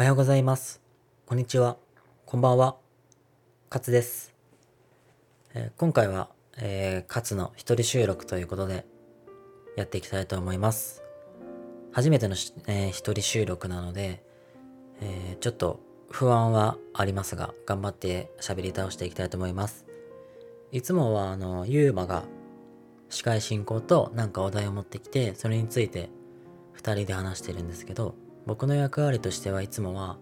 おはようございます。こんにちは。こんばんは。カツです。えー今回は、えー、カツの一人収録ということでやっていきたいと思います。初めての、えー一人収録なので、えーちょっと不安はありますが、頑張って喋り倒していきたいと思います。いつもは、あの、ゆうまが司会進行となんかお題を持ってきて、それについて二人で話してるんですけど、僕の役割としてはいつもは、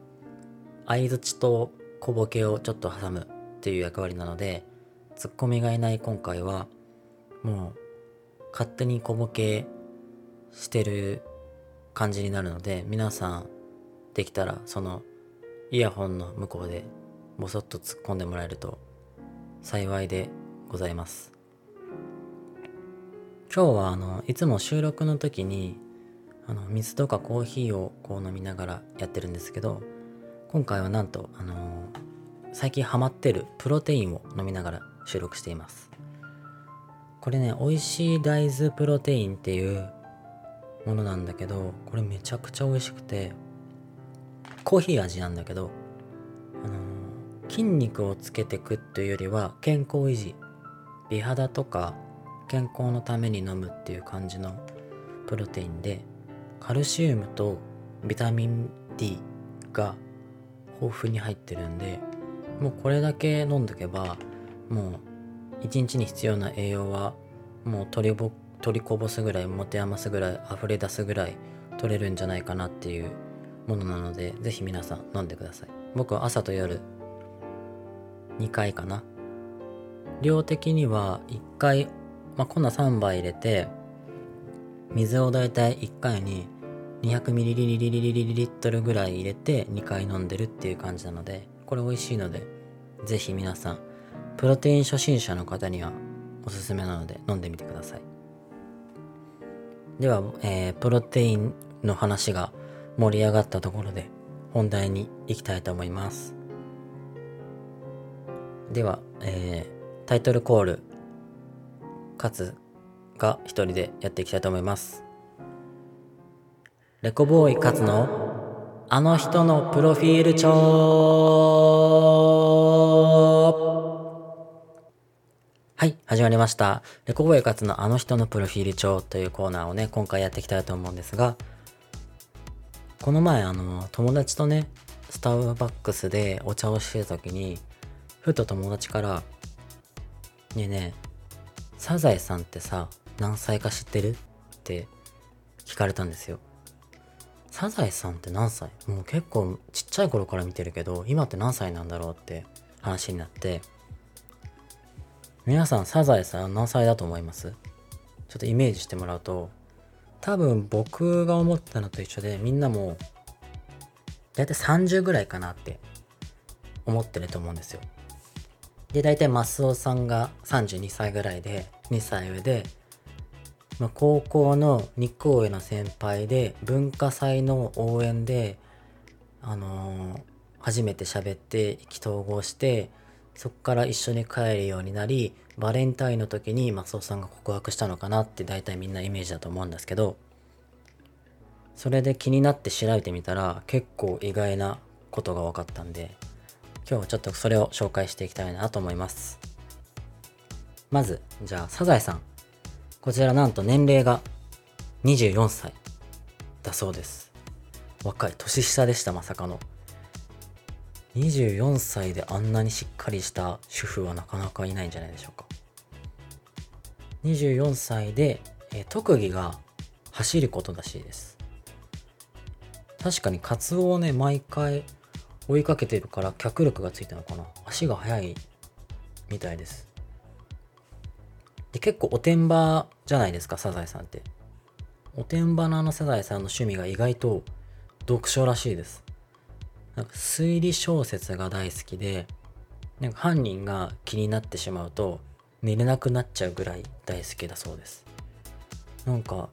相づちと小ボケをちょっと挟むっていう役割なので、ツッコミがいない今回は、もう、勝手に小ボケしてる感じになるので、皆さん、できたら、その、イヤホンの向こうで、ボソッと突っ込んでもらえると、幸いでございます。今日は、あの、いつも収録の時に、あの水とかコーヒーをこう飲みながらやってるんですけど今回はなんとあのー最近ハマってるプロテインを飲みながら収録しています。これね美味しい大豆プロテインっていうものなんだけどこれめちゃくちゃ美味しくてコーヒー味なんだけどあのー筋肉をつけてくっていうよりは健康維持美肌とか健康のために飲むっていう感じのプロテインでカルシウムとビタミン D が豊富に入ってるんでもうこれだけ飲んどけばもう一日に必要な栄養はもう取りぼ取りこぼすぐらい持て余すぐらい溢れ出すぐらい取れるんじゃないかなっていうものなのでぜひ皆さん飲んでください。僕は朝と夜2回かな。量的には1回、まあ、粉3杯入れて水をだいたい1回に 200ml ぐらい入れて2回飲んでるっていう感じなのでこれ美味しいのでぜひ皆さんプロテイン初心者の方にはおすすめなので飲んでみてくださいでは、えープロテインの話が盛り上がったところで本題に行きたいと思いますでは、えータイトルコールかつが一人でやっていきたいと思います。レコボーイ勝のあの人のプロフィール帳はい、始まりました。レコボーイ勝のあの人のプロフィール帳というコーナーをね、今回やっていきたいと思うんですが、この前あの、友達とね、スターバックスでお茶をしてた時に、ふと友達から、ねえねえ、サザエさんってさ、何歳か知ってる？って聞かれたんですよ。サザエさんって何歳？もう結構ちっちゃい頃から見てるけど、今って何歳なんだろうって話になって、皆さんサザエさん何歳だと思います？ちょっとイメージしてもらうと、多分僕が思ったのと一緒で、みんなもだいたい30ぐらいかなって思ってると思うんですよ。で、大体マスオさんが32歳ぐらいで、2歳上で、まあ、高校の2校上の先輩で、文化祭の応援で、あのー初めて喋って意気投合して、そこから一緒に帰るようになり、バレンタインの時にマスオさんが告白したのかなって大体みんなイメージだと思うんですけど、それで気になって調べてみたら結構意外なことが分かったんで、今日はちょっとそれを紹介していきたいなと思います。まず、じゃあ、サザエさん。こちらなんと年齢が24歳だそうです。若い、年下でした、まさかの。24歳であんなにしっかりした主婦はなかなかいないんじゃないでしょうか。24歳で、え特技が走ることらしいです。確かにカツオをね、毎回追いかけてるから脚力がついたのかな足が速いみたいですで結構おてんばじゃないですかサザエさんって。おてんばなのサザエさんの趣味が意外と読書らしいです。なんか推理小説が大好きでなんか犯人が気になってしまうと寝れなくなっちゃうぐらい大好きだそうです。なんか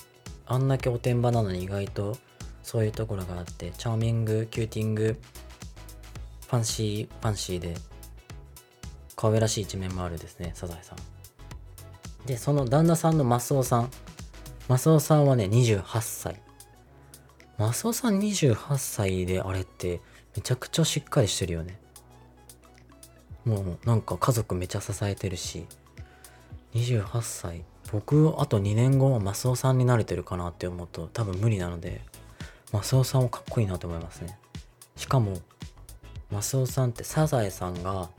あんだけおてんばなのに意外とそういうところがあってチャーミングキューティングファンシー、ファンシーで、可愛らしい一面もあるですね、サザエさん。で、その旦那さんのマスオさん。マスオさんはね、28歳。マスオさん28歳であれってめちゃくちゃしっかりしてるよね。もうなんか家族めちゃ支えてるし、28歳。僕、あと2年後はマスオさんになれてるかなって思うと多分無理なので、マスオさんはかっこいいなと思いますね。しかも、マスオさんってサザエさんが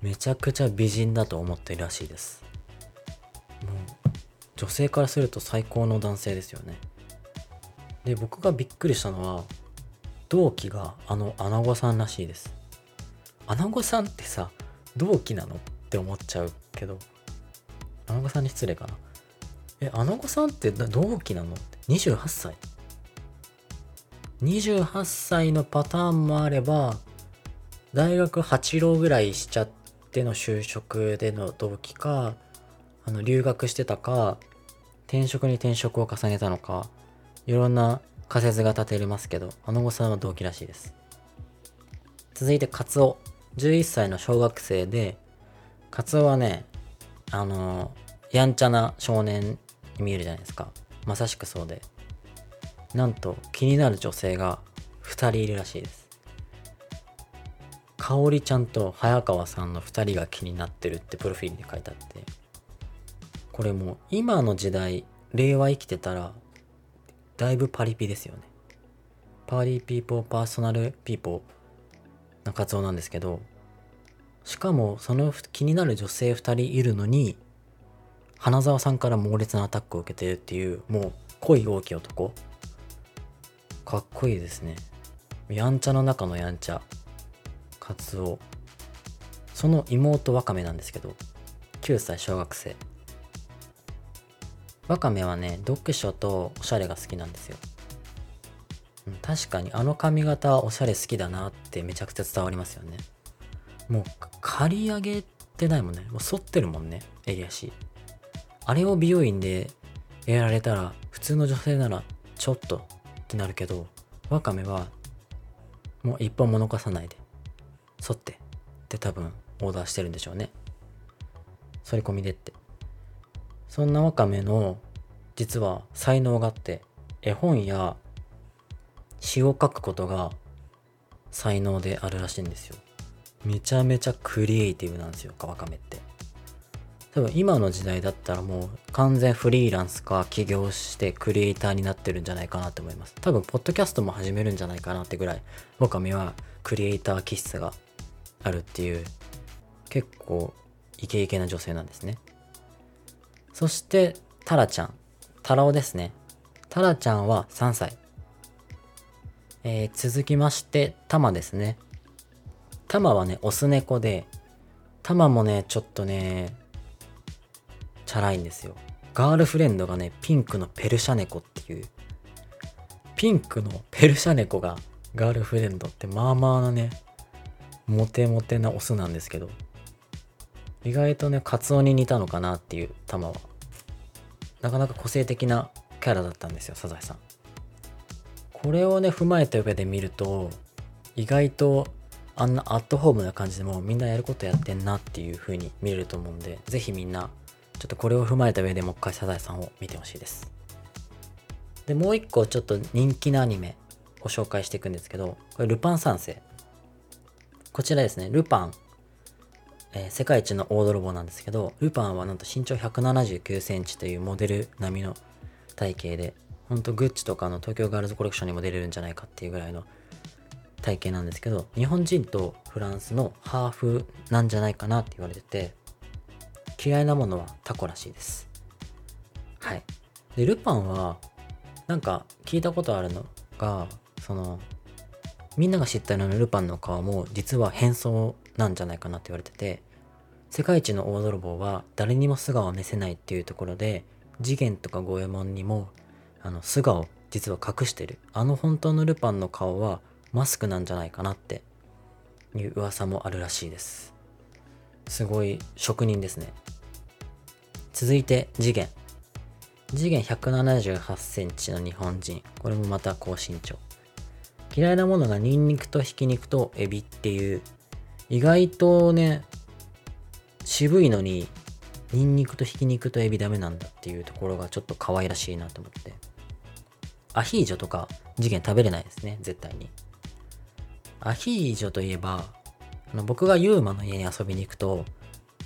めちゃくちゃ美人だと思ってるらしいです女性からすると最高の男性ですよね。で僕がびっくりしたのは同期があのアナゴさんらしいです。アナゴさんってさ同期なのって思っちゃうけどアナゴさんに失礼かな。えアナゴさんって同期なのって？28歳。28歳のパターンもあれば大学8浪ぐらいしちゃっての就職での動機かあの留学してたか転職に転職を重ねたのかいろんな仮説が立てれますけどあの子さんは動機らしいです。続いてカツオ。11歳の小学生でカツオはねあのやんちゃな少年に見えるじゃないですか。まさしくそうで。なんと気になる女性が2人いるらしいです。香織ちゃんと早川さんの2人が気になってるってプロフィールに書いてあって。これも今の時代令和生きてたらだいぶパリピですよね。パーリーピーポーパーソナルピーポーな活動なんですけどしかもその気になる女性2人いるのに花澤さんから猛烈なアタックを受けてるっていうもう恋多き男。かっこいいですね。やんちゃの中のやんちゃ。カツオその妹ワカメなんですけど9歳小学生。ワカメはね読書とおしゃれが好きなんですよ。確かにあの髪型おしゃれ好きだなってめちゃくちゃ伝わりますよね。もう刈り上げてないもんね。もう反ってるもんね襟足。あれを美容院でやられたら普通の女性ならちょっとってなるけどワカメはもう一本も残さないで沿ってって多分オーダーしてるんでしょうね。反り込みでって。そんなわかめの実は才能があって絵本や詩を書くことが才能であるらしいんですよ。めちゃめちゃクリエイティブなんですよわかめって。多分今の時代だったらもう完全フリーランスか起業してクリエイターになってるんじゃないかなと思います。多分ポッドキャストも始めるんじゃないかなってぐらいわかめはクリエイター気質があるっていう結構イケイケな女性なんですね。そしてタラちゃん。タラオですね。タラちゃんは3歳。えー、続きましてタマですね。タマはねオス猫でタマもねちょっとねチャラいんですよ。ガールフレンドがねピンクのペルシャ猫っていう。ピンクのペルシャ猫がガールフレンドってまあまあなねモテモテなオスなんですけど。意外とねカツオに似たのかなっていう玉は。なかなか個性的なキャラだったんですよサザエさん。これをね踏まえた上で見ると意外とあんなアットホームな感じでもみんなやることやってんなっていう風に見れると思うんで是非みんなちょっとこれを踏まえた上でもう一回サザエさんを見てほしいです。でもう一個ちょっと人気なアニメご紹介していくんですけどこれルパン三世。こちらですね、ルパン、えー、世界一の大泥棒なんですけど、ルパンはなんと身長179センチというモデル並みの体型で、ほんとグッチとかの東京ガールズコレクションにも出れるんじゃないかっていうぐらいの体型なんですけど、日本人とフランスのハーフなんじゃないかなって言われてて、嫌いなものはタコらしいです。はい。で、ルパンは、なんか聞いたことあるのが、その、みんなが知ったようなルパンの顔も実は変装なんじゃないかなって言われてて世界一の大泥棒は誰にも素顔を見せないっていうところで次元とか五右衛門にもあの素顔実は隠してる。あの本当のルパンの顔はマスクなんじゃないかなっていう噂もあるらしいです。すごい職人ですね。続いて次元。次元178センチの日本人。これもまた高身長。嫌いなものがニンニクとひき肉とエビっていう意外とね渋いのにニンニクとひき肉とエビダメなんだっていうところがちょっと可愛らしいなと思ってアヒージョとか次元食べれないですね、絶対に。アヒージョといえば、あの僕がユーマの家に遊びに行くと、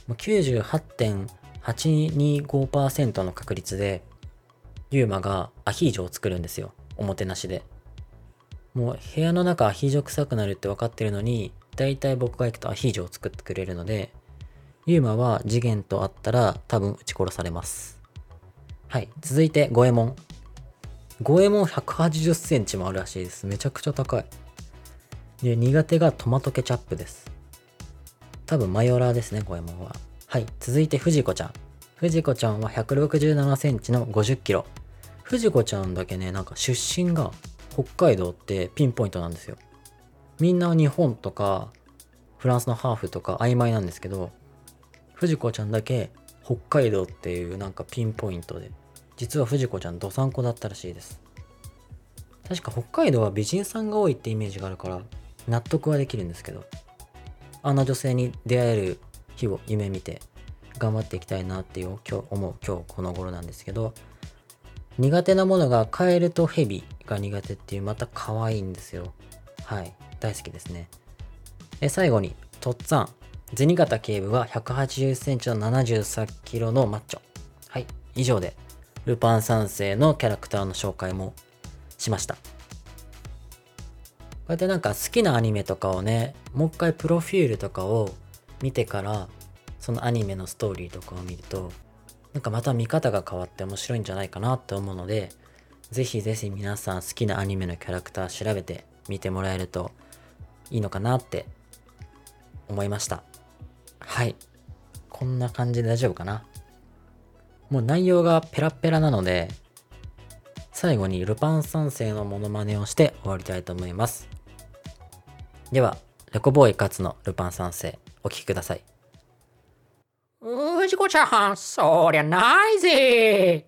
98.825%の確率で、ユーマがアヒージョを作るんですよ。おもてなしで。もう部屋の中アヒージョ臭くなるって分かってるのに、だいたい僕が行くとアヒージョを作ってくれるので、ユーマは次元と会ったら多分撃ち殺されます。はい。続いて、五右衛門。五右衛門180センチもあるらしいです。めちゃくちゃ高い。で、苦手がトマトケチャップです。多分マヨラーですね、五右衛門は。はい。続いて、藤子ちゃん。藤子ちゃんは167センチの50キロ。藤子ちゃんだけね、なんか出身が北海道ってピンポイントなんですよ。みんな日本とかフランスのハーフとか曖昧なんですけど、藤子ちゃんだけ北海道っていうなんかピンポイントで実は藤子ちゃんどさんこだったらしいです。確か北海道は美人さんが多いってイメージがあるから納得はできるんですけどあんな女性に出会える日を夢見て頑張っていきたいなっていう今日思う今日この頃なんですけど苦手なものがカエルとヘビが苦手っていうまた可愛いんですよ。はい。大好きですね。え最後にとっつぁん。銭形警部は180センチの73キロのマッチョ。はい以上でルパン三世のキャラクターの紹介もしました。こうやってなんか好きなアニメとかをね、もう一回プロフィールとかを見てから、そのアニメのストーリーとかを見ると、なんかまた見方が変わって面白いんじゃないかなって思うので、ぜひぜひ皆さん好きなアニメのキャラクター調べて見てもらえるといいのかなって思いました。はい。こんな感じで大丈夫かなもう内容がペラペラなので、最後にルパン三世のモノマネをして終わりたいと思います。では、レコボーイ勝のルパン三世、お聴きください。うじこちゃん、そりゃないぜ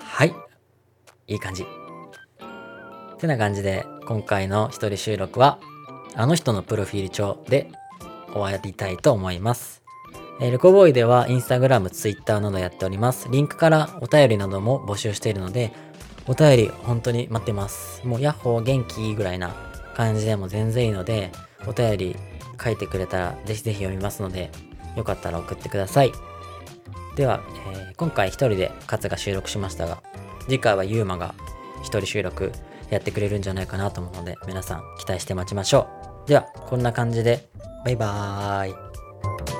はい。いい感じ。てな感じで、今回の一人収録は、あの人のプロフィール帳で終わりたいと思います。えー、ルコボーイではインスタグラム、ツイッターなどやっております。リンクからお便りなども募集しているので、お便り本当に待ってます。もうヤッホー元気ぐらいな感じでも全然いいので、お便り書いてくれたらぜひぜひ読みますので、よかったら送ってください。では、えー、今回一人で勝が収録しましたが、次回はユーマが一人収録やってくれるんじゃないかなと思うので、皆さん期待して待ちましょう。では、こんな感じで、バイバーイ。